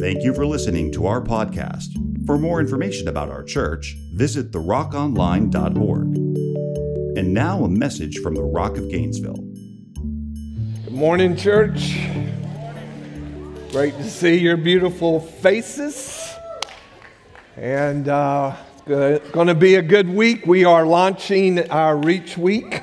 Thank you for listening to our podcast. For more information about our church, visit therockonline.org. And now a message from the Rock of Gainesville. Good morning, church. Great to see your beautiful faces. And uh, it's going to be a good week. We are launching our Reach Week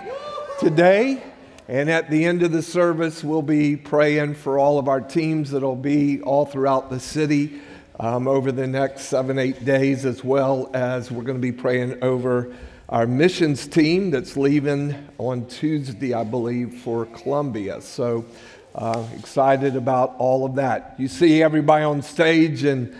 today. And at the end of the service, we'll be praying for all of our teams that'll be all throughout the city um, over the next seven, eight days, as well as we're going to be praying over our missions team that's leaving on Tuesday, I believe, for Colombia. So uh, excited about all of that. You see everybody on stage, and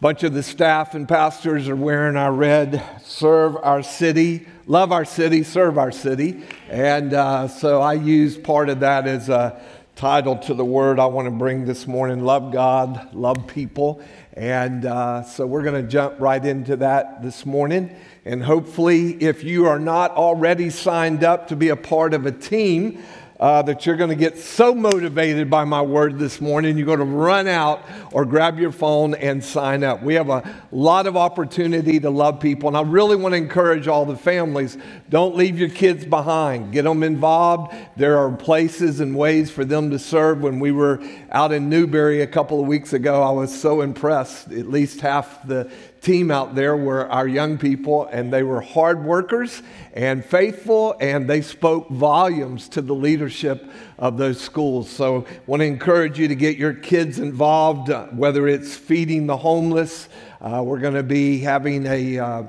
bunch of the staff and pastors are wearing our red Serve Our City love our city, serve our city. And uh, so I use part of that as a title to the word I want to bring this morning love God, love people. And uh, so we're going to jump right into that this morning. And hopefully, if you are not already signed up to be a part of a team, uh, that you're going to get so motivated by my word this morning, you're going to run out or grab your phone and sign up. We have a lot of opportunity to love people, and I really want to encourage all the families don't leave your kids behind. Get them involved. There are places and ways for them to serve. When we were out in Newberry a couple of weeks ago, I was so impressed. At least half the team out there were our young people, and they were hard workers and faithful, and they spoke volumes to the leadership of those schools. So, I want to encourage you to get your kids involved, uh, whether it's feeding the homeless. Uh, we're going to be having a uh,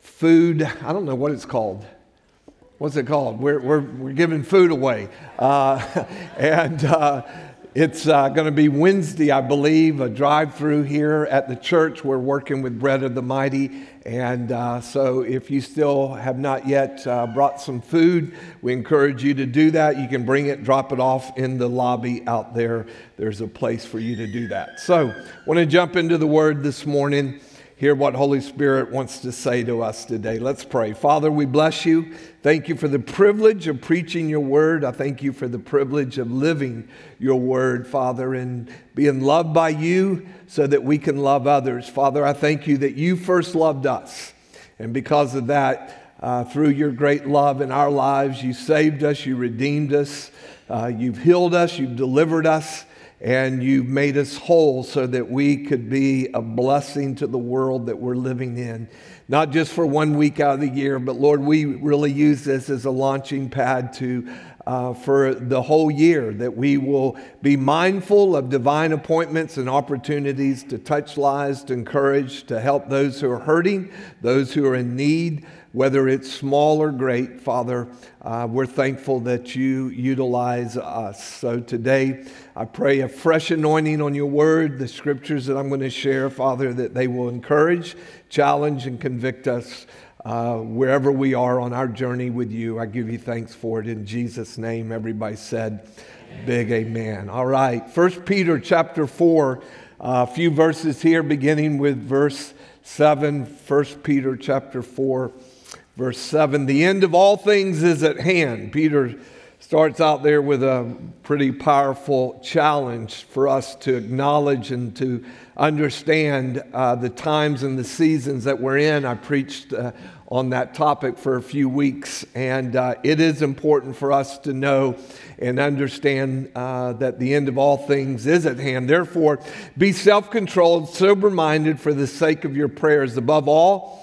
food, I don't know what it's called. What's it called? We're, we're, we're giving food away. Uh, and uh, it's uh, going to be Wednesday, I believe, a drive through here at the church. We're working with Bread of the Mighty. And uh, so, if you still have not yet uh, brought some food, we encourage you to do that. You can bring it, drop it off in the lobby out there. There's a place for you to do that. So, want to jump into the word this morning hear what Holy Spirit wants to say to us today. Let's pray. Father, we bless you. Thank you for the privilege of preaching your word. I thank you for the privilege of living your word, Father, and being loved by you so that we can love others. Father, I thank you that you first loved us. And because of that, uh, through your great love in our lives, you saved us, you redeemed us, uh, you've healed us, you've delivered us and you've made us whole so that we could be a blessing to the world that we're living in. Not just for one week out of the year, but Lord, we really use this as a launching pad to. Uh, for the whole year, that we will be mindful of divine appointments and opportunities to touch lives, to encourage, to help those who are hurting, those who are in need, whether it's small or great, Father, uh, we're thankful that you utilize us. So today, I pray a fresh anointing on your word, the scriptures that I'm going to share, Father, that they will encourage, challenge, and convict us uh, wherever we are on our journey with you. I give you thanks for it in Jesus' name. Everybody said, big amen. All right, First Peter chapter 4, uh, a few verses here, beginning with verse 7. First Peter chapter 4 Verse 7 The end of all things is at hand. Peter starts out there with a pretty powerful challenge for us to acknowledge and to understand uh, the times and the seasons that we're in. I preached uh, on that topic for a few weeks, and uh, it is important for us to know and understand uh, that the end of all things is at hand. Therefore, be self controlled, sober minded for the sake of your prayers. Above all,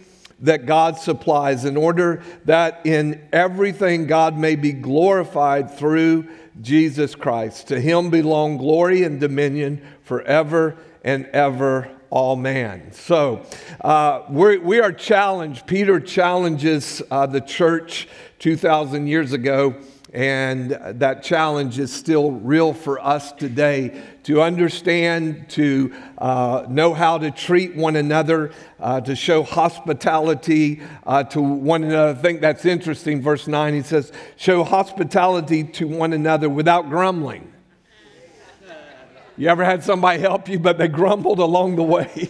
that God supplies in order that in everything God may be glorified through Jesus Christ. To him belong glory and dominion forever and ever. Amen. So uh, we are challenged. Peter challenges uh, the church 2,000 years ago And that challenge is still real for us today to understand, to uh, know how to treat one another, uh, to show hospitality uh, to one another. I think that's interesting. Verse 9, he says, Show hospitality to one another without grumbling. You ever had somebody help you, but they grumbled along the way?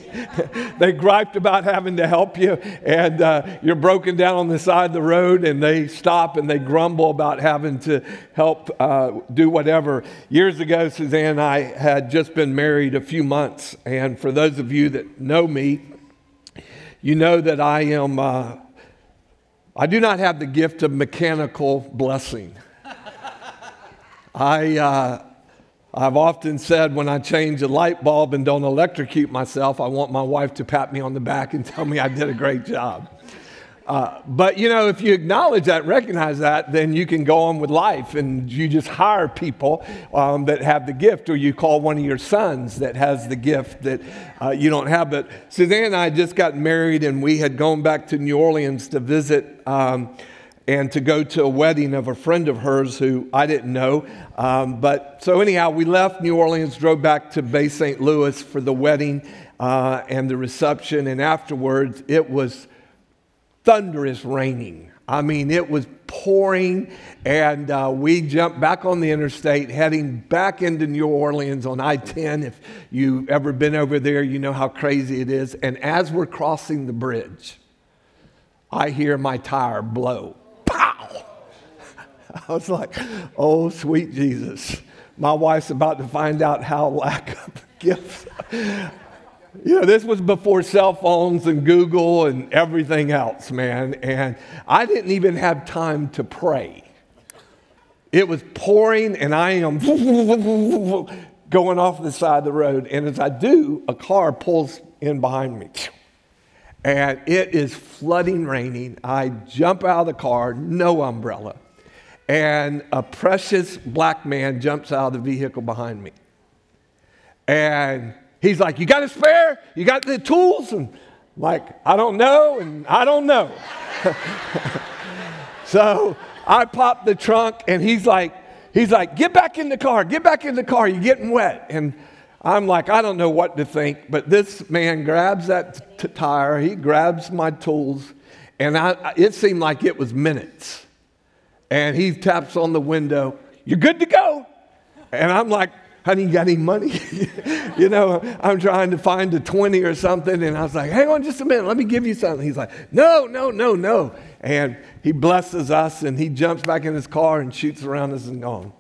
they griped about having to help you, and uh, you're broken down on the side of the road, and they stop and they grumble about having to help uh, do whatever. Years ago, Suzanne and I had just been married a few months, and for those of you that know me, you know that I am, uh, I do not have the gift of mechanical blessing. I, uh, I've often said when I change a light bulb and don't electrocute myself, I want my wife to pat me on the back and tell me I did a great job. Uh, but you know, if you acknowledge that, recognize that, then you can go on with life and you just hire people um, that have the gift, or you call one of your sons that has the gift that uh, you don't have. But Suzanne and I just got married and we had gone back to New Orleans to visit. Um, and to go to a wedding of a friend of hers who I didn't know. Um, but so, anyhow, we left New Orleans, drove back to Bay St. Louis for the wedding uh, and the reception. And afterwards, it was thunderous raining. I mean, it was pouring, and uh, we jumped back on the interstate, heading back into New Orleans on I 10. If you've ever been over there, you know how crazy it is. And as we're crossing the bridge, I hear my tire blow I was like, oh, sweet Jesus. My wife's about to find out how lack of gifts. you know, this was before cell phones and Google and everything else, man. And I didn't even have time to pray. It was pouring, and I am going off the side of the road. And as I do, a car pulls in behind me. And it is flooding raining. I jump out of the car, no umbrella and a precious black man jumps out of the vehicle behind me. And he's like, You got a spare? You got the tools? And I'm like, I don't know, and I don't know. so I pop the trunk, and he's like, He's like, Get back in the car, get back in the car, you're getting wet. And I'm like, I don't know what to think, but this man grabs that t- tire, he grabs my tools, and I, it seemed like it was minutes and he taps on the window, You're good to go. And I'm like, Honey, you got any money? you know, I'm trying to find a 20 or something. And I was like, Hang on just a minute, let me give you something. He's like, No, no, no, no. And he blesses us and he jumps back in his car and shoots around us and gone.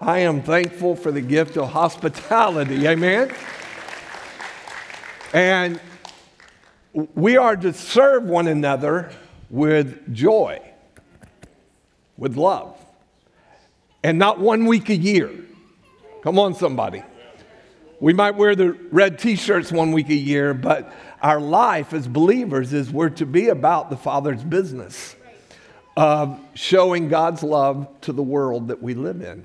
I am thankful for the gift of hospitality. Amen. And we are to serve one another with joy with love. And not one week a year. Come on, somebody. We might wear the red t shirts one week a year, but our life as believers is we're to be about the Father's business of showing God's love to the world that we live in.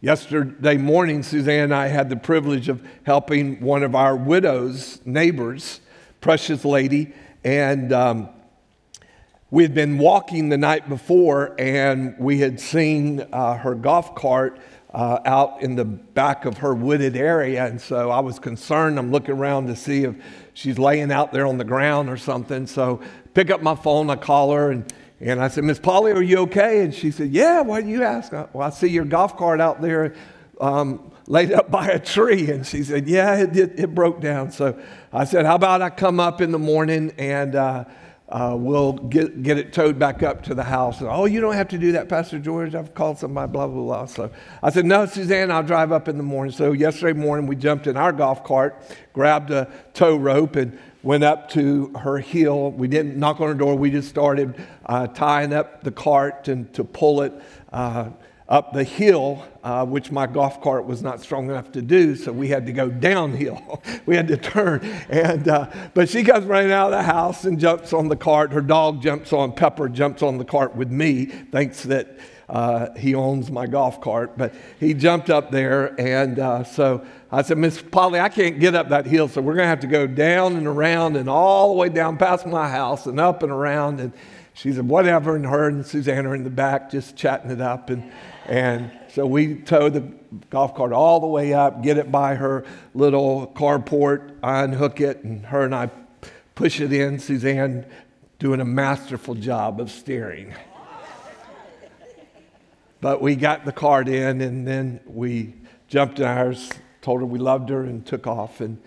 Yesterday morning, Suzanne and I had the privilege of helping one of our widow's neighbors, precious lady, and um, we had been walking the night before and we had seen uh, her golf cart uh, out in the back of her wooded area. And so I was concerned. I'm looking around to see if she's laying out there on the ground or something. So pick up my phone, I call her, and, and I said, Miss Polly, are you okay? And she said, Yeah, why do you ask? Well, I see your golf cart out there um, laid up by a tree. And she said, Yeah, it, it, it, broke down. So I said, How about I come up in the morning and uh, uh, we'll get, get it towed back up to the house. And, oh, you don't have to do that, Pastor George. I've called somebody, blah, blah, blah. So I said, no, Suzanne, I'll drive up in the morning. So yesterday morning, we jumped in our golf cart, grabbed a tow rope, and went up to her hill. We didn't knock on her door. We just started uh, tying up the cart and to pull it. Uh, up the hill, uh, which my golf cart was not strong enough to do, so we had to go downhill. we had to turn. And, uh, but she comes running out of the house and jumps on the cart. Her dog jumps on, Pepper jumps on the cart with me, thinks that uh, he owns my golf cart. But he jumped up there, and uh, so I said, Miss Polly, I can't get up that hill, so we're going to have to go down and around and all the way down past my house and up and around. And she said, whatever. And her and Suzanne are in the back just chatting it up. And, and so we tow the golf cart all the way up, get it by her little carport, unhook it, and her and I push it in. Suzanne doing a masterful job of steering. But we got the cart in, and then we jumped in ours, told her we loved her, and took off. And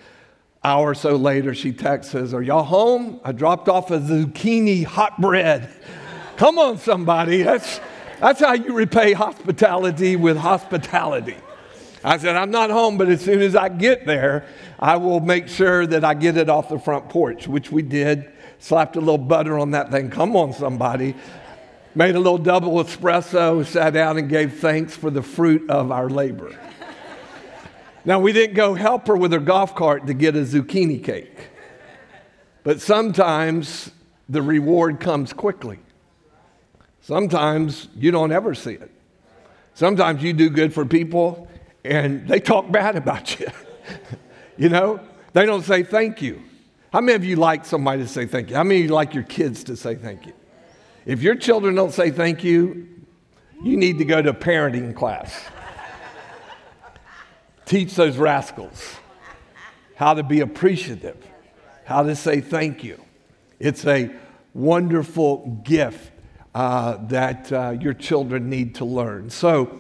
hour or so later, she texts us, Are y'all home? I dropped off a zucchini hot bread. Come on, somebody. That's, that's how you repay hospitality with hospitality. I said, I'm not home, but as soon as I get there, I will make sure that I get it off the front porch, which we did. Slapped a little butter on that thing. Come on, somebody. Made a little double espresso, sat down and gave thanks for the fruit of our labor. Now, we didn't go help her with her golf cart to get a zucchini cake. But sometimes the reward comes quickly. Sometimes you don't ever see it. Sometimes you do good for people and they talk bad about you. you know, they don't say thank you. How many of you like somebody to say thank you? How many of you like your kids to say thank you? If your children don't say thank you, you need to go to parenting class. Teach those rascals how to be appreciative, how to say thank you. It's a wonderful gift uh, that uh, your children need to learn. So,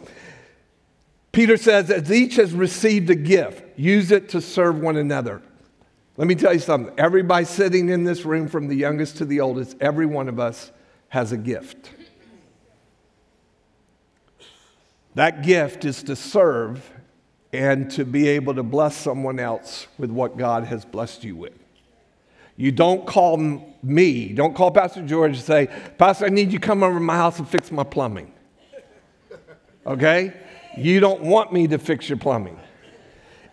Peter says, as each has received a gift, use it to serve one another. Let me tell you something. Everybody sitting in this room, from the youngest to the oldest, every one of us has a gift. That gift is to serve and to be able to bless someone else with what God has blessed you with. You don't call me, don't call Pastor George and say, Pastor, I need you to come over to my house and fix my plumbing. Okay? You don't want me to fix your plumbing.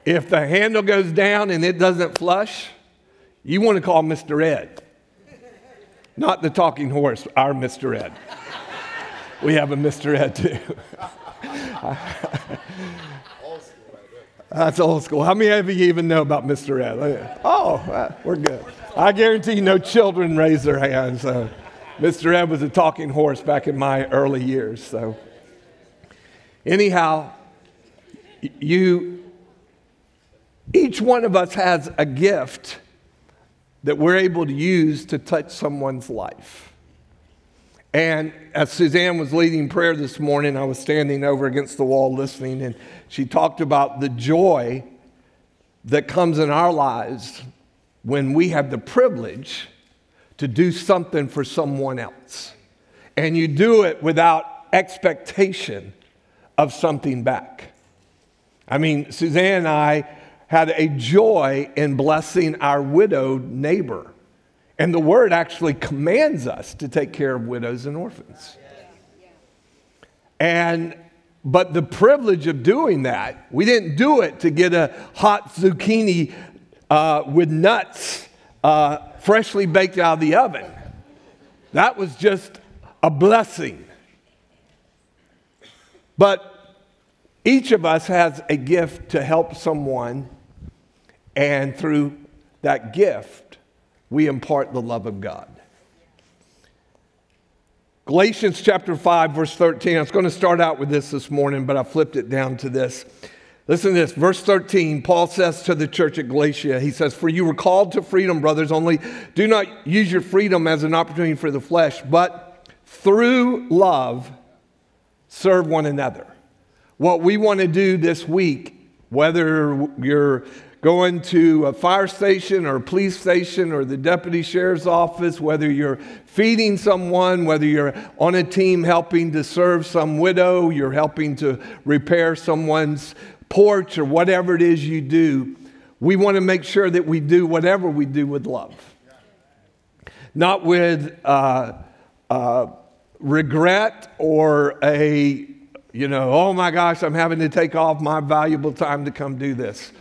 If the handle goes down and it doesn't flush, you want to call Mr. Ed. Not the talking horse, our Mr. Ed. We have a Mr. Ed too. That's old school. How many of you even know about Mr. Ed? Oh, uh, we're good. I guarantee no children raise their hands. So. Mr. Ed was a talking horse back in my early years. So, anyhow, you, each one of us has a gift that we're able to use to touch someone's life. And as Suzanne was leading prayer this morning, I was standing over against the wall listening, and she talked about the joy that comes in our lives when we have the privilege to do something for someone else. And you do it without expectation of something back. I mean, Suzanne and I had a joy in blessing our widowed neighbor. And the word actually commands us to take care of widows and orphans. And but the privilege of doing that, we didn't do it to get a hot zucchini uh, with nuts uh, freshly baked out of the oven. That was just a blessing. But each of us has a gift to help someone, and through that gift, we impart the love of God. Galatians chapter 5, verse 13. I was going to start out with this this morning, but I flipped it down to this. Listen to this. Verse 13, Paul says to the church at Galatia, he says, For you were called to freedom, brothers, only do not use your freedom as an opportunity for the flesh, but through love, serve one another. What we want to do this week, whether you're going to a fire station or a police station or the deputy sheriff's office, whether you're feeding someone, whether you're on a team helping to serve some widow, you're helping to repair someone's porch, or whatever it is you do, we want to make sure that we do whatever we do with love. Not with uh, uh, regret or a, you know, oh my gosh, I'm having to take off my valuable time to come do this.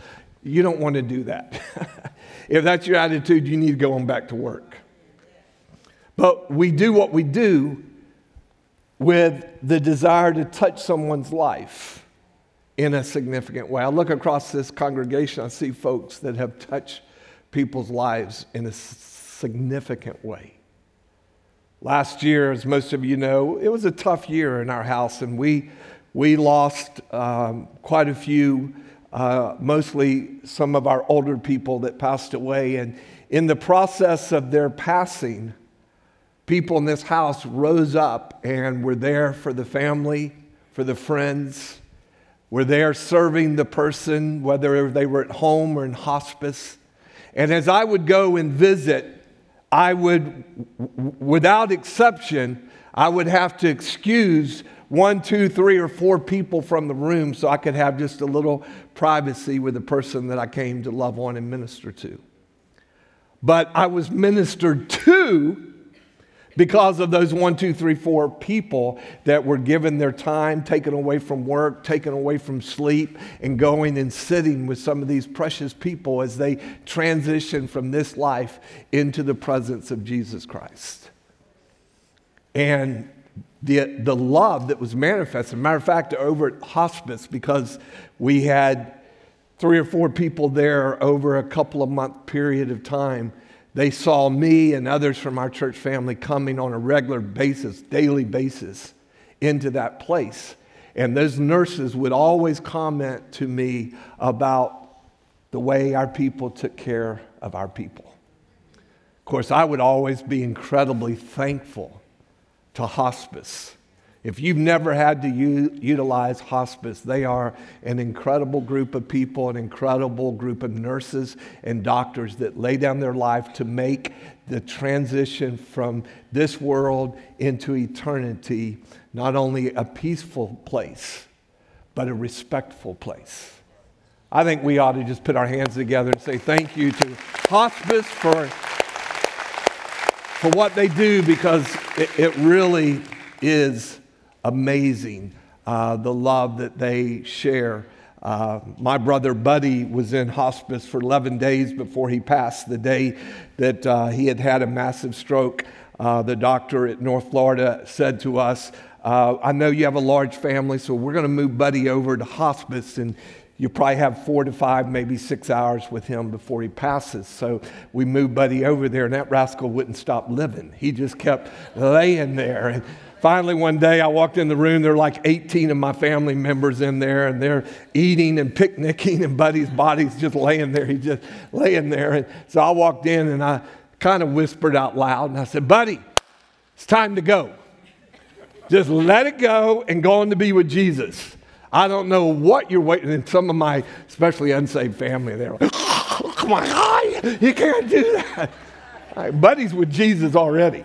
You don't want to do that. if that's your attitude, you need to go on back to work. But we do what we do with the desire to touch someone's life in a significant way. I look across this congregation, I see folks that have touched people's lives in a significant way. Last year, as most of you know, it was a tough year in our house, and we, we lost um, quite a few, uh, mostly some of our older people that passed away. And in the process of their passing, people in this house rose up and were there for the family, for the friends, were there serving the person, whether they were at home or in hospice. And as I would go and visit, I would, without exception, I would have to excuse one, two, three, or four people from the room so I could have just a little privacy with the person that I came to love on and minister to. But I was ministered to because of those one, two, three, four people that were given their time, taken away from work, taken away from sleep, and going and sitting with some of these precious people as they transition from this life into the presence of Jesus Christ. And the, the love that was manifested, matter of fact, over at hospice, because we had three or four people there over a couple of month period of time they saw me and others from our church family coming on a regular basis, daily basis, into that place. And those nurses would always comment to me about the way our people took care of our people. Of course, I would always be incredibly thankful to hospice if you've never had to u- utilize hospice, they are an incredible group of people, an incredible group of nurses and doctors that lay down their life to make the transition from this world into eternity not only a peaceful place, but a respectful place. I think we ought to just put our hands together and say thank you to hospice for, for what they do because it, it really is amazing uh, the love that they share. Uh, my brother Buddy was in hospice for 11 days before he passed. The day that uh, he had had a massive stroke, uh, the doctor at North Florida said to us, uh, I know you have a large family, so we're going to move Buddy over to hospice, and you probably have four to five, maybe six hours with him before he passes. So we moved Buddy over there, and that rascal wouldn't stop living. He just kept laying there. And Finally, one day I walked in the room, there were like 18 of my family members in there, and they're eating and picnicking, and Buddy's body's just laying there. He's just laying there. And so I walked in and I kind of whispered out loud, and I said, Buddy, it's time to go. Just let it go and go on to be with Jesus. I don't know what you're waiting. And some of my, especially unsaved family, they're like, oh, come on, you can't do that. Right, buddy's with Jesus already.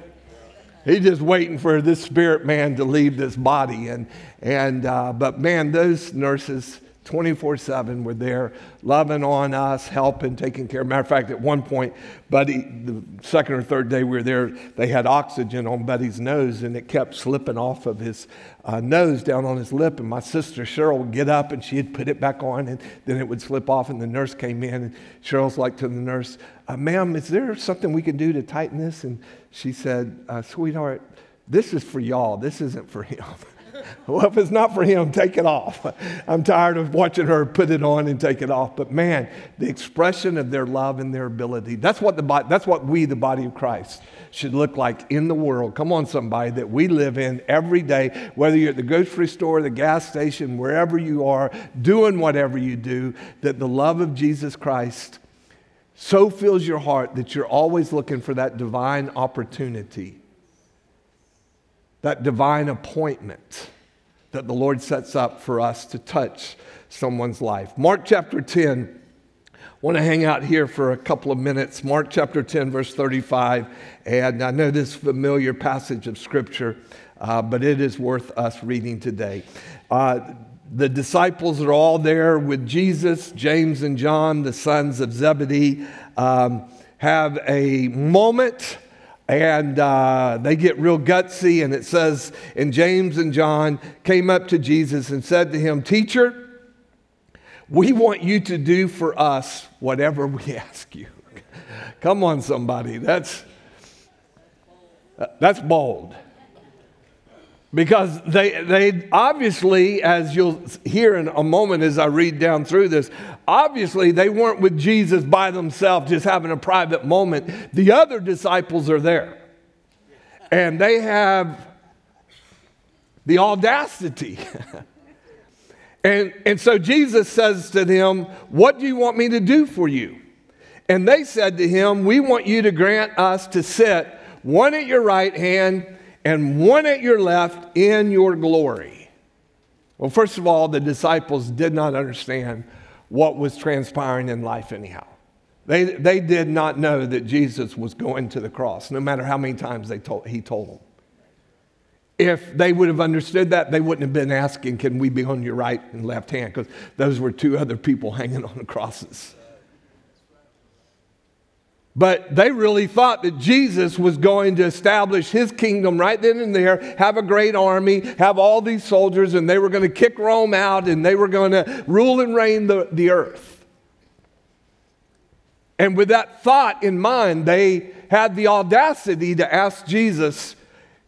He's just waiting for this spirit man to leave this body. And, and, uh, but man, those nurses 24 7 were there loving on us, helping, taking care. Matter of fact, at one point, Buddy, the second or third day we were there, they had oxygen on Buddy's nose and it kept slipping off of his uh, nose down on his lip. And my sister Cheryl would get up and she'd put it back on and then it would slip off. And the nurse came in and Cheryl's like to the nurse, uh, Ma'am, is there something we can do to tighten this? And she said, uh, Sweetheart, this is for y'all, this isn't for him. well, if it's not for him, take it off. I'm tired of watching her put it on and take it off. But man, the expression of their love and their ability, that's what, the, that's what we, the body of Christ, should look like in the world. Come on, somebody, that we live in every day, whether you're at the grocery store, the gas station, wherever you are, doing whatever you do, that the love of Jesus Christ so fills your heart that you're always looking for that divine opportunity, that divine appointment that the Lord sets up for us to touch someone's life. Mark chapter 10. I want to hang out here for a couple of minutes. Mark chapter 10, verse 35. And I know this familiar passage of scripture, uh, but it is worth us reading today. Uh, the disciples are all there with Jesus, James and John, the sons of Zebedee, um, have a moment and uh, they get real gutsy. And it says, and James and John came up to Jesus and said to him, Teacher, we want you to do for us whatever we ask you. Come on, somebody. That's, that's bold. Because they, they obviously, as you'll hear in a moment as I read down through this, obviously they weren't with Jesus by themselves, just having a private moment. The other disciples are there. And they have the audacity. and, and so Jesus says to them, What do you want me to do for you? And they said to him, We want you to grant us to sit one at your right hand and one at your left in your glory. Well, first of all, the disciples did not understand what was transpiring in life, anyhow. They, they did not know that Jesus was going to the cross, no matter how many times they told, he told them. If they would have understood that, they wouldn't have been asking, Can we be on your right and left hand? Because those were two other people hanging on the crosses. But they really thought that Jesus was going to establish his kingdom right then and there, have a great army, have all these soldiers, and they were going to kick Rome out and they were going to rule and reign the, the earth. And with that thought in mind, they had the audacity to ask Jesus,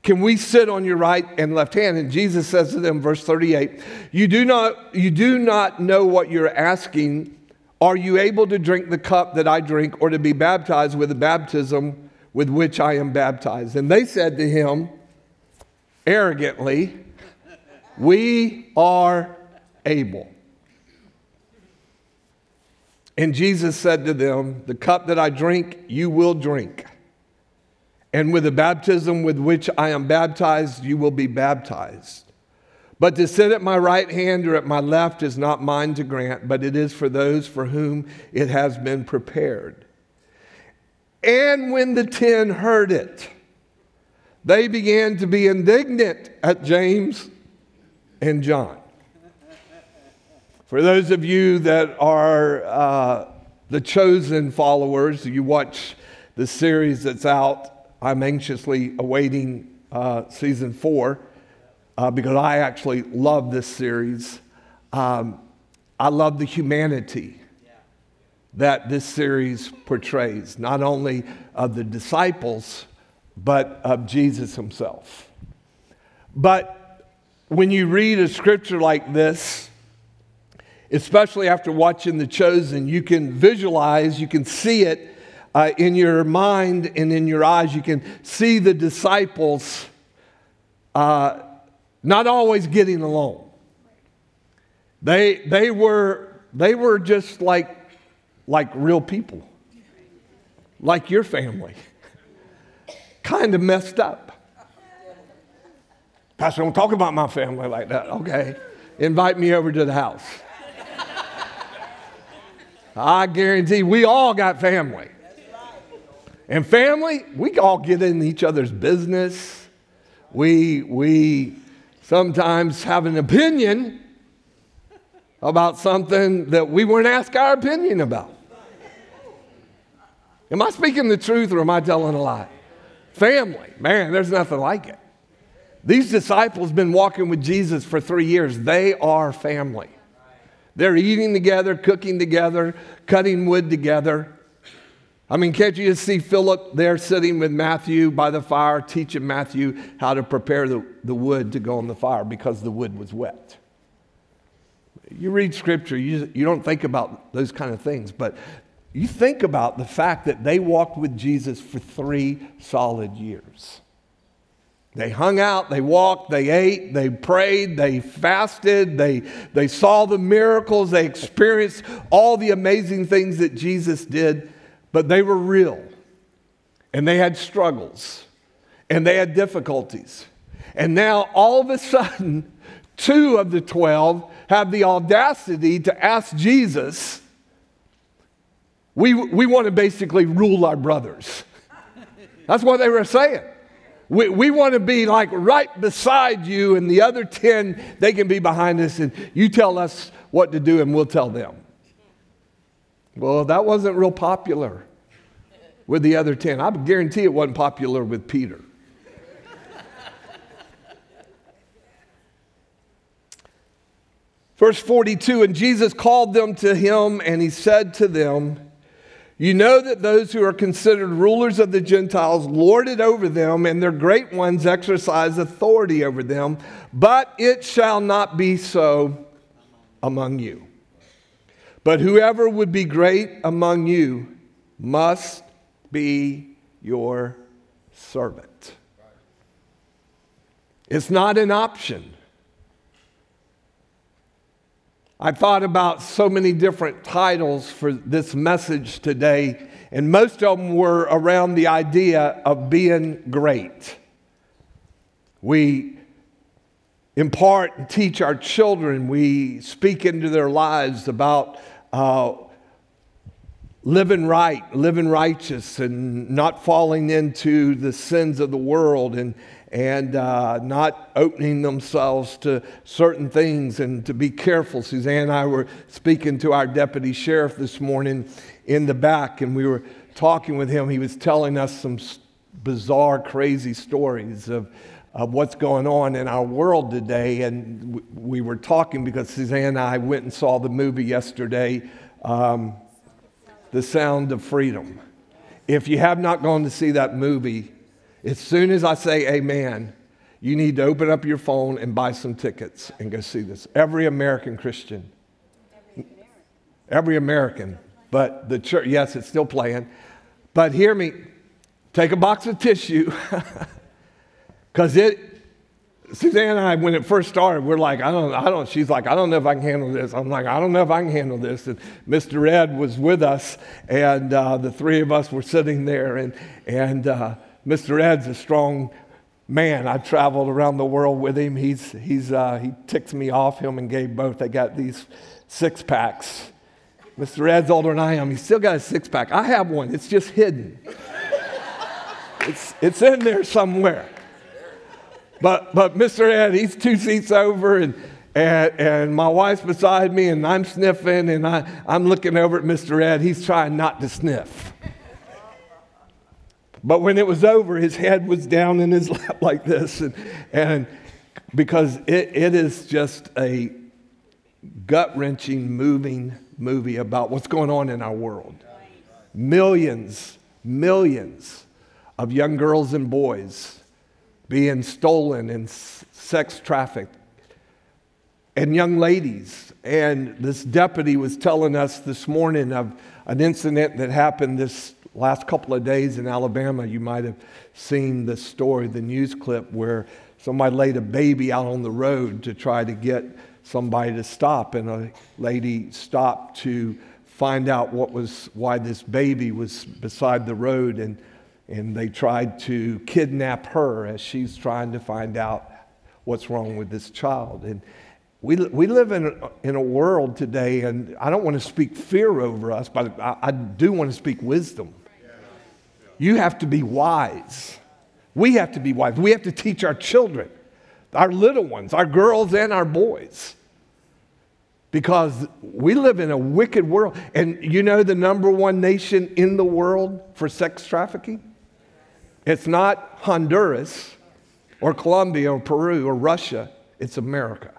Can we sit on your right and left hand? And Jesus says to them, verse 38, You do not, you do not know what you're asking. Are you able to drink the cup that I drink, or to be baptized with the baptism with which I am baptized? And they said to him, arrogantly, We are able. And Jesus said to them, The cup that I drink, you will drink. And with the baptism with which I am baptized, you will be baptized. But to sit at my right hand or at my left is not mine to grant, but it is for those for whom it has been prepared. And when the ten heard it, they began to be indignant at James and John. For those of you that are uh, the chosen followers, you watch the series that's out. I'm anxiously awaiting uh, season four uh, because I actually love this series. Um, I love the humanity that this series portrays, not only of the disciples, but of Jesus himself. But when you read a scripture like this, especially after watching The Chosen, you can visualize, you can see it uh, in your mind and in your eyes. You can see the disciples uh, not always getting along. They, they, were, they were just like, like real people, like your family, kind of messed up. Pastor, don't talk about my family like that. Okay. Invite me over to the house. I guarantee we all got family. And family, we all get in each other's business. We, we sometimes have an opinion about something that we weren't asked our opinion about. Am I speaking the truth or am I telling a lie? Family, man, there's nothing like it. These disciples been walking with Jesus for three years. They are family. They're eating together, cooking together, cutting wood together. I mean, can't you just see Philip there sitting with Matthew by the fire, teaching Matthew how to prepare the, the wood to go on the fire because the wood was wet? You read scripture, you, you don't think about those kind of things, but you think about the fact that they walked with Jesus for three solid years. They hung out, they walked, they ate, they prayed, they fasted, they, they saw the miracles, they experienced all the amazing things that Jesus did but they were real. And they had struggles. And they had difficulties. And now, all of a sudden, two of the 12 have the audacity to ask Jesus, we, we want to basically rule our brothers. That's what they were saying. We, we want to be like right beside you, and the other 10, they can be behind us, and you tell us what to do, and we'll tell them. Well, that wasn't real popular with the other 10. I guarantee it wasn't popular with Peter. Verse 42 And Jesus called them to him, and he said to them, You know that those who are considered rulers of the Gentiles lord it over them, and their great ones exercise authority over them, but it shall not be so among you. But whoever would be great among you must be your servant. It's not an option. I thought about so many different titles for this message today, and most of them were around the idea of being great. We impart and teach our children, we speak into their lives about uh, living right, living righteous, and not falling into the sins of the world and, and uh, not opening themselves to certain things and to be careful. Suzanne and I were speaking to our deputy sheriff this morning in the back, and we were talking with him. He was telling us some bizarre, crazy stories of, of what's going on in our world today. And we were talking because Suzanne and I went and saw the movie yesterday. Um, the Sound of Freedom. If you have not gone to see that movie, as soon as I say amen, you need to open up your phone and buy some tickets and go see this. Every American Christian. Every American. But the church, yes, it's still playing. But hear me, take a box of tissue because it Suzanne and I, when it first started, we're like, I don't, I don't, she's like, I don't know if I can handle this. I'm like, I don't know if I can handle this. And Mr. Ed was with us, and uh, the three of us were sitting there, and, and uh, Mr. Ed's a strong man. I traveled around the world with him. He's, he's, uh, he ticks me off, him and Gabe both. They got these six packs. Mr. Ed's older than I am. He's still got a six pack. I have one, it's just hidden. it's, it's in there somewhere. But, but Mr. Ed, he's two seats over, and, and, and my wife's beside me, and I'm sniffing, and I, I'm looking over at Mr. Ed. He's trying not to sniff. But when it was over, his head was down in his lap like this. And, and because it, it is just a gut wrenching, moving movie about what's going on in our world. Millions, millions of young girls and boys being stolen and sex trafficked, and young ladies. And this deputy was telling us this morning of an incident that happened this last couple of days in Alabama. You might have seen the story, the news clip, where somebody laid a baby out on the road to try to get somebody to stop, and a lady stopped to find out what was why this baby was beside the road and and they tried to kidnap her as she's trying to find out what's wrong with this child. And we, we live in a, in a world today, and I don't want to speak fear over us, but I, I do want to speak wisdom. You have to be wise. We have to be wise. We have to teach our children, our little ones, our girls and our boys. Because we live in a wicked world. And you know the number one nation in the world for sex trafficking? It's not Honduras or Colombia or Peru or Russia, it's America.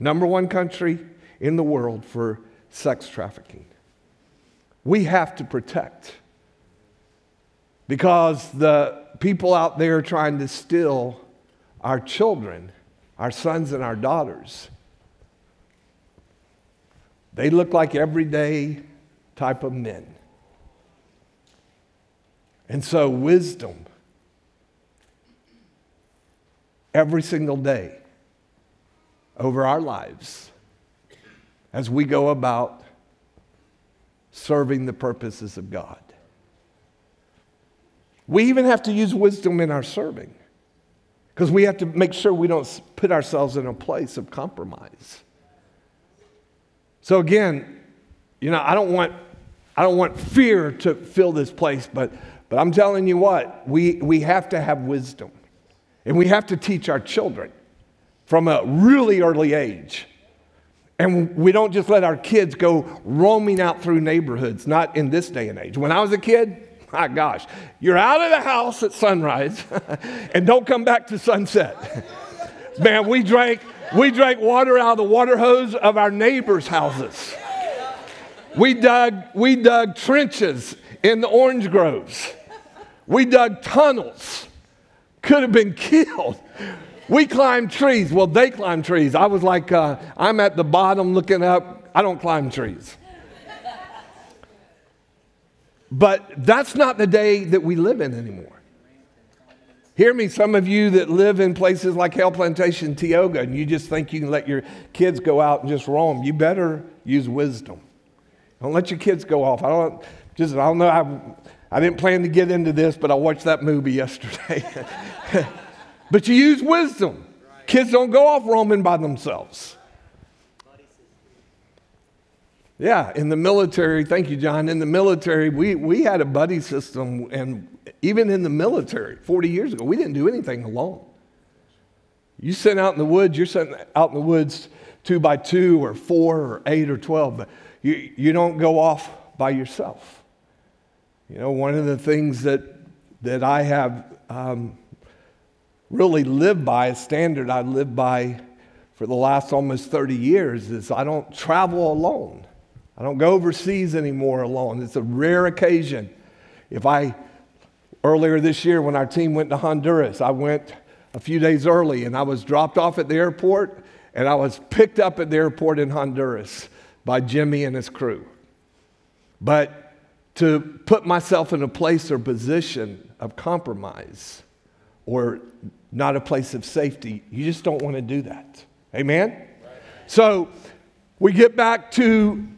Number one country in the world for sex trafficking. We have to protect because the people out there trying to steal our children, our sons and our daughters, they look like everyday type of men. And so, wisdom every single day over our lives as we go about serving the purposes of God. We even have to use wisdom in our serving because we have to make sure we don't put ourselves in a place of compromise. So, again, you know, I don't want, I don't want fear to fill this place, but but I'm telling you what, we, we have to have wisdom. And we have to teach our children from a really early age. And we don't just let our kids go roaming out through neighborhoods, not in this day and age. When I was a kid, my gosh, you're out of the house at sunrise and don't come back to sunset. Man, we drank, we drank water out of the water hose of our neighbors' houses. We dug, we dug trenches in the orange groves. We dug tunnels, could have been killed. We climbed trees. Well, they climbed trees. I was like, uh, I'm at the bottom looking up. I don't climb trees. But that's not the day that we live in anymore. Hear me, some of you that live in places like Haile Plantation, Tioga, and you just think you can let your kids go out and just roam. You better use wisdom. Don't let your kids go off. I don't just I don't know. I, I didn't plan to get into this, but I watched that movie yesterday. but you use wisdom. Kids don't go off roaming by themselves. Yeah, in the military, thank you, John. In the military, we, we had a buddy system, and even in the military 40 years ago, we didn't do anything alone. You sent out in the woods, you're sent out in the woods two by two or four or eight or 12, but you, you don't go off by yourself. You know, one of the things that, that I have um, really lived by, a standard I lived by for the last almost 30 years, is I don't travel alone. I don't go overseas anymore alone. It's a rare occasion. If I, earlier this year when our team went to Honduras, I went a few days early and I was dropped off at the airport and I was picked up at the airport in Honduras by Jimmy and his crew. But to put myself in a place or position of compromise or not a place of safety, you just don't want to do that. Amen? Right. So we get back to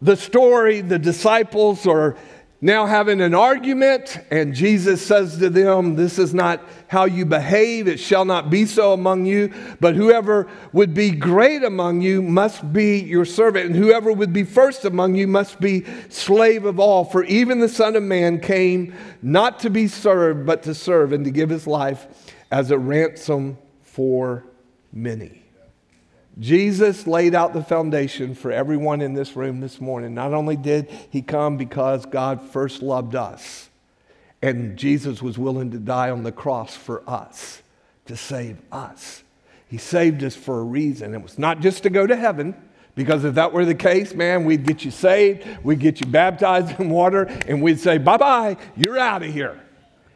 the story, the disciples are now having an argument, and Jesus says to them, This is not how you behave. It shall not be so among you. But whoever would be great among you must be your servant, and whoever would be first among you must be slave of all. For even the Son of Man came not to be served, but to serve, and to give his life as a ransom for many. Jesus laid out the foundation for everyone in this room this morning. Not only did he come because God first loved us, and Jesus was willing to die on the cross for us, to save us. He saved us for a reason. It was not just to go to heaven, because if that were the case, man, we'd get you saved, we'd get you baptized in water, and we'd say, bye bye, you're out of here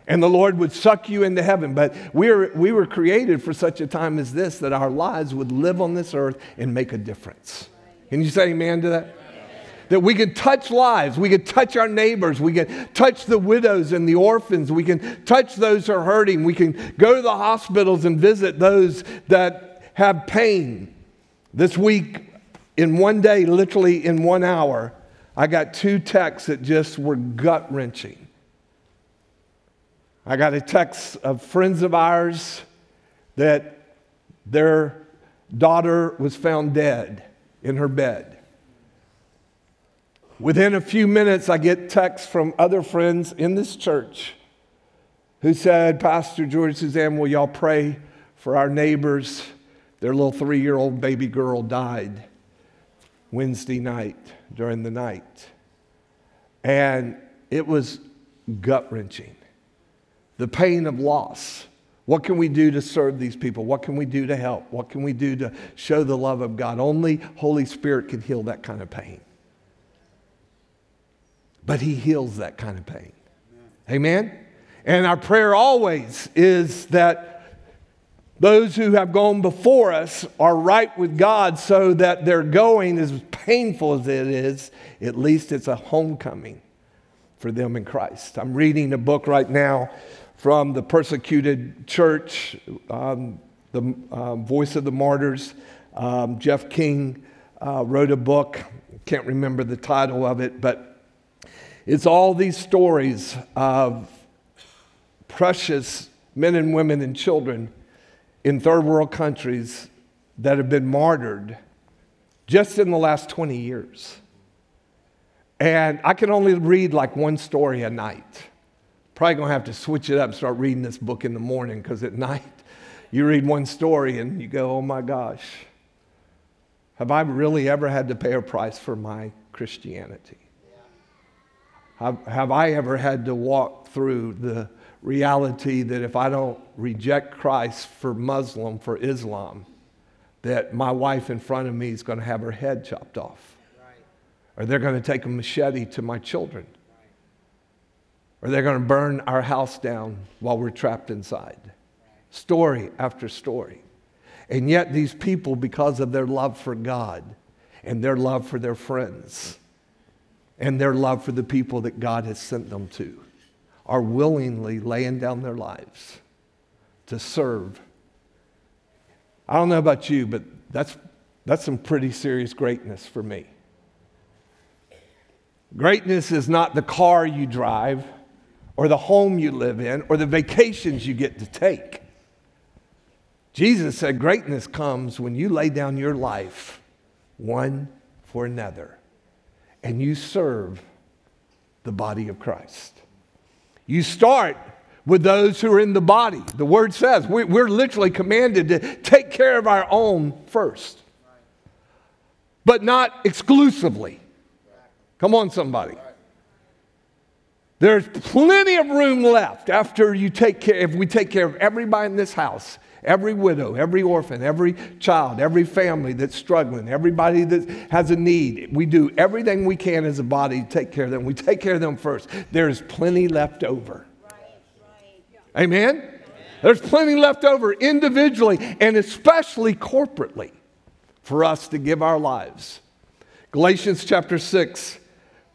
and the Lord would suck you into heaven. But we were, we were created for such a time as this that our lives would live on this earth and make a difference. Can you say amen to that? That we could touch lives, we could touch our neighbors, we could touch the widows and the orphans, we can touch those who are hurting, we can go to the hospitals and visit those that have pain. This week, in one day, literally in one hour, I got two texts that just were gut wrenching. I got a text of friends of ours that their daughter was found dead in her bed. Within a few minutes, I get texts from other friends in this church who said, Pastor George Suzanne, will y'all pray for our neighbors? Their little three year old baby girl died Wednesday night during the night. And it was gut wrenching the pain of loss. What can we do to serve these people? What can we do to help? What can we do to show the love of God? Only Holy Spirit can heal that kind of pain. But He heals that kind of pain. Amen? And our prayer always is that those who have gone before us are right with God so that their going, as painful as it is, at least it's a homecoming for them in Christ. I'm reading a book right now from the persecuted church, um, the uh, Voice of the Martyrs. Um, Jeff King uh, wrote a book, can't remember the title of it, but it's all these stories of precious men and women and children in third world countries that have been martyred just in the last 20 years. And I can only read like one story a night. Probably gonna have to switch it up and start reading this book in the morning because at night you read one story and you go, oh my gosh, have I really ever had to pay a price for my Christianity? Have, have I ever had to walk through the reality that if I don't reject Christ for Muslim, for Islam, that my wife in front of me is going to have her head chopped off? Right. Or they're going to take a machete to my children or they're going to burn our house down while we're trapped inside. Story after story. And yet, these people, because of their love for God and their love for their friends and their love for the people that God has sent them to, are willingly laying down their lives to serve. I don't know about you, but that's, that's some pretty serious greatness for me. Greatness is not the car you drive or the home you live in or the vacations you get to take. Jesus said greatness comes when you lay down your life one for another and you serve the body of Christ. You start with those who are in the body. The word says we're literally commanded to take care of our own first, but not exclusively. Come on, somebody. There's plenty of room left after you take care, if we take care of everybody in this house, every widow, every orphan, every child, every family that's struggling, everybody that has a need. We do everything we can as a body to take care of them. We take care of them first. There's plenty left over. Amen? There's plenty left over individually and especially corporately for us to give our lives. Galatians chapter 6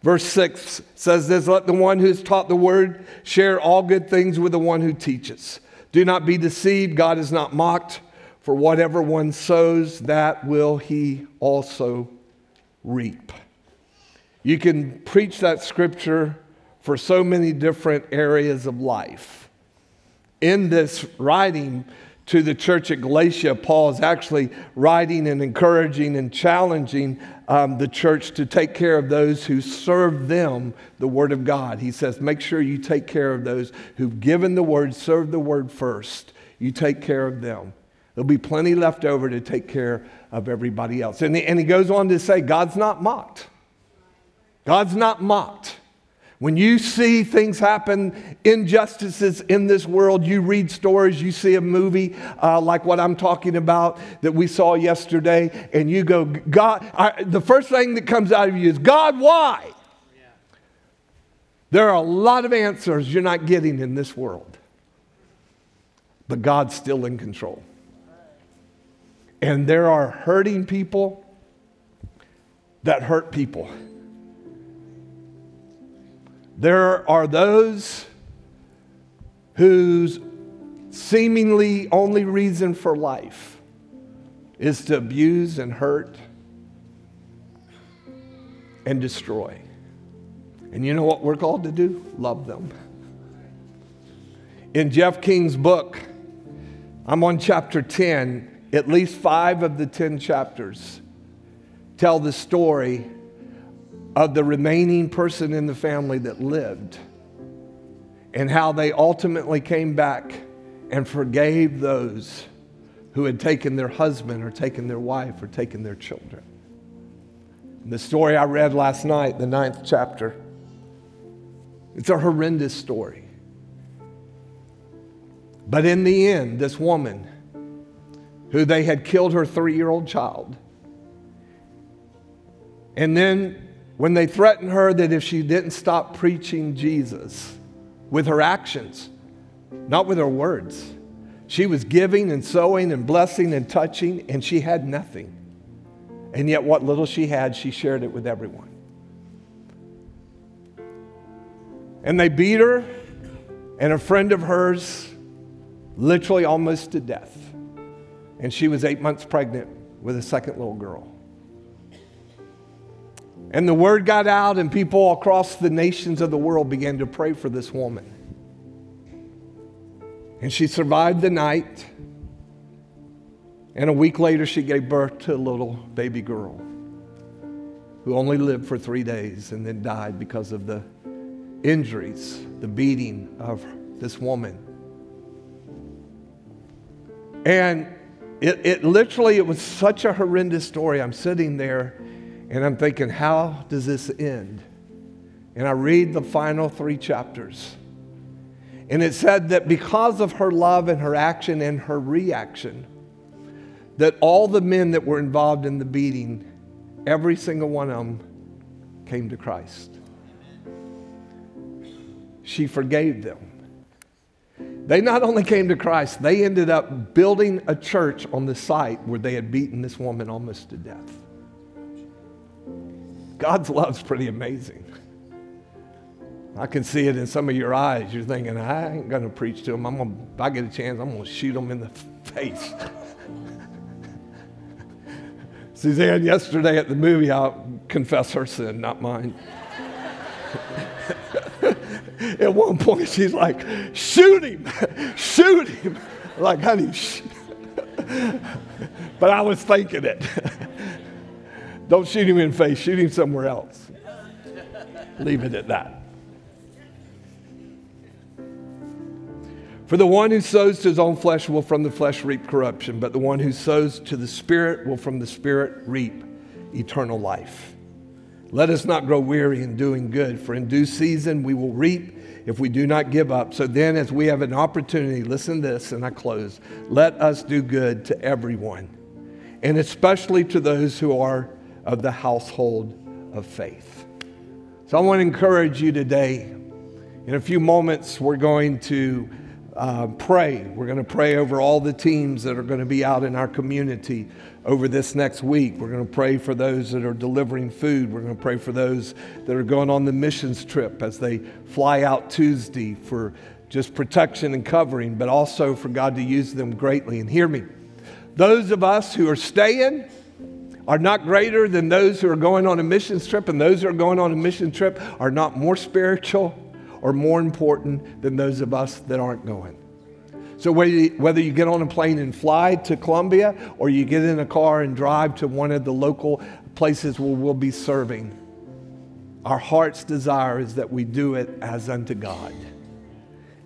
Verse 6 says this Let the one who has taught the word share all good things with the one who teaches. Do not be deceived, God is not mocked, for whatever one sows, that will he also reap. You can preach that scripture for so many different areas of life. In this writing, to the church at Galatia, Paul is actually writing and encouraging and challenging um, the church to take care of those who serve them the Word of God. He says, make sure you take care of those who've given the Word, serve the Word first. You take care of them. There'll be plenty left over to take care of everybody else. And and he goes on to say, God's not mocked. God's not mocked. When you see things happen, injustices in this world, you read stories, you see a movie uh, like what I'm talking about that we saw yesterday, and you go, God, I, the first thing that comes out of you is, God, why? Yeah. There are a lot of answers you're not getting in this world, but God's still in control. And there are hurting people that hurt people. There are those whose seemingly only reason for life is to abuse and hurt and destroy. And you know what we're called to do? Love them. In Jeff King's book, I'm on chapter 10. At least five of the 10 chapters tell the story of the remaining person in the family that lived and how they ultimately came back and forgave those who had taken their husband or taken their wife or taken their children. The story I read last night, the ninth chapter, it's a horrendous story. But in the end, this woman, who they had killed her three year old child, and then when they threatened her that if she didn't stop preaching Jesus with her actions, not with her words, she was giving and sowing and blessing and touching, and she had nothing. And yet, what little she had, she shared it with everyone. And they beat her, and a friend of hers, literally almost to death. And she was eight months pregnant with a second little girl. And the word got out, and people across the nations of the world began to pray for this woman. And she survived the night. And a week later, she gave birth to a little baby girl who only lived for three days and then died because of the injuries, the beating of this woman. And it, it literally, it was such a horrendous story. I'm sitting there and I'm thinking, how does this end? And I read the final three chapters. And it said that because of her love and her action and her reaction, that all the men that were involved in the beating, every single one of them came to Christ. She forgave them. They not only came to Christ, they ended up building a church on the site where they had beaten this woman almost to death. God's love's pretty amazing. I can see it in some of your eyes. You're thinking, I ain't going to preach to them. I'm gonna, if I get a chance, I'm going to shoot them in the face. Suzanne, yesterday at the movie, I'll confess her sin, not mine. at one point, she's like, shoot him, shoot him. Like, honey, sh-. but I was thinking it. Don't shoot him in the face, shoot him somewhere else. Leave it at that. For the one who sows to his own flesh will from the flesh reap corruption, but the one who sows to the Spirit will from the Spirit reap eternal life. Let us not grow weary in doing good, for in due season we will reap if we do not give up. So then, as we have an opportunity, listen to this and I close. Let us do good to everyone, and especially to those who are of the household of faith. So I want to encourage you today. In a few moments, we're going to uh, pray. We're going to pray over all the teams that are going to be out in our community over this next week. We're going to pray for those that are delivering food. We're going to pray for those that are going on the missions trip as they fly out Tuesday for just protection and covering, but also for God to use them greatly. And hear me those of us who are staying, are not greater than those who are going on a missions trip, and those who are going on a mission trip are not more spiritual or more important than those of us that aren't going. So, whether you get on a plane and fly to Colombia or you get in a car and drive to one of the local places where we'll be serving, our heart's desire is that we do it as unto God.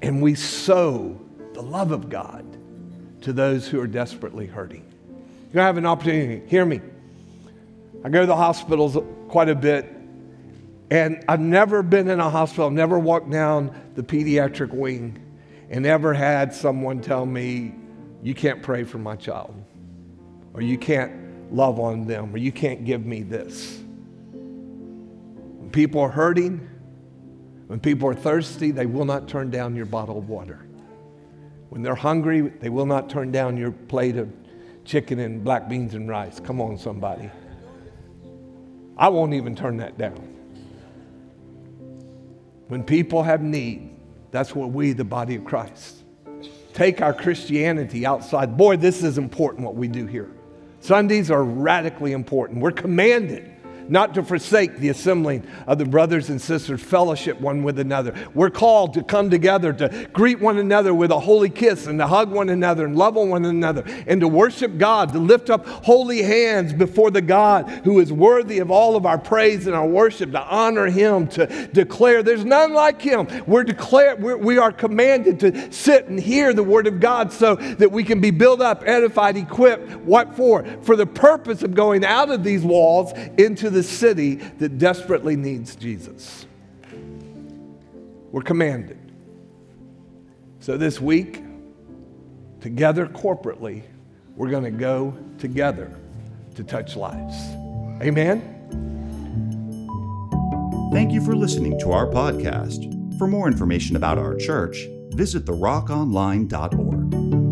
And we sow the love of God to those who are desperately hurting. You're going to have an opportunity. Hear me. I go to the hospitals quite a bit and I've never been in a hospital, I've never walked down the pediatric wing and ever had someone tell me, You can't pray for my child, or you can't love on them, or you can't give me this. When people are hurting, when people are thirsty, they will not turn down your bottle of water. When they're hungry, they will not turn down your plate of chicken and black beans and rice. Come on, somebody. I won't even turn that down. When people have need, that's what we, the body of Christ, take our Christianity outside. Boy, this is important what we do here. Sundays are radically important. We're commanded not to forsake the assembling of the brothers and sisters, fellowship one with another. We're called to come together to greet one another with a holy kiss and to hug one another and love on one another and to worship God, to lift up holy hands before the God who is worthy of all of our praise and our worship, to honor Him, to declare there's none like Him. We're declared, we're, we are commanded to sit and hear the Word of God so that we can be built up, edified, equipped. What for? For the purpose of going out of these walls into the city that desperately needs Jesus. We're commanded. So this week, together corporately, we're going to go together to touch lives. Amen. Thank you for listening to our podcast. For more information about our church, visit therockonline.org.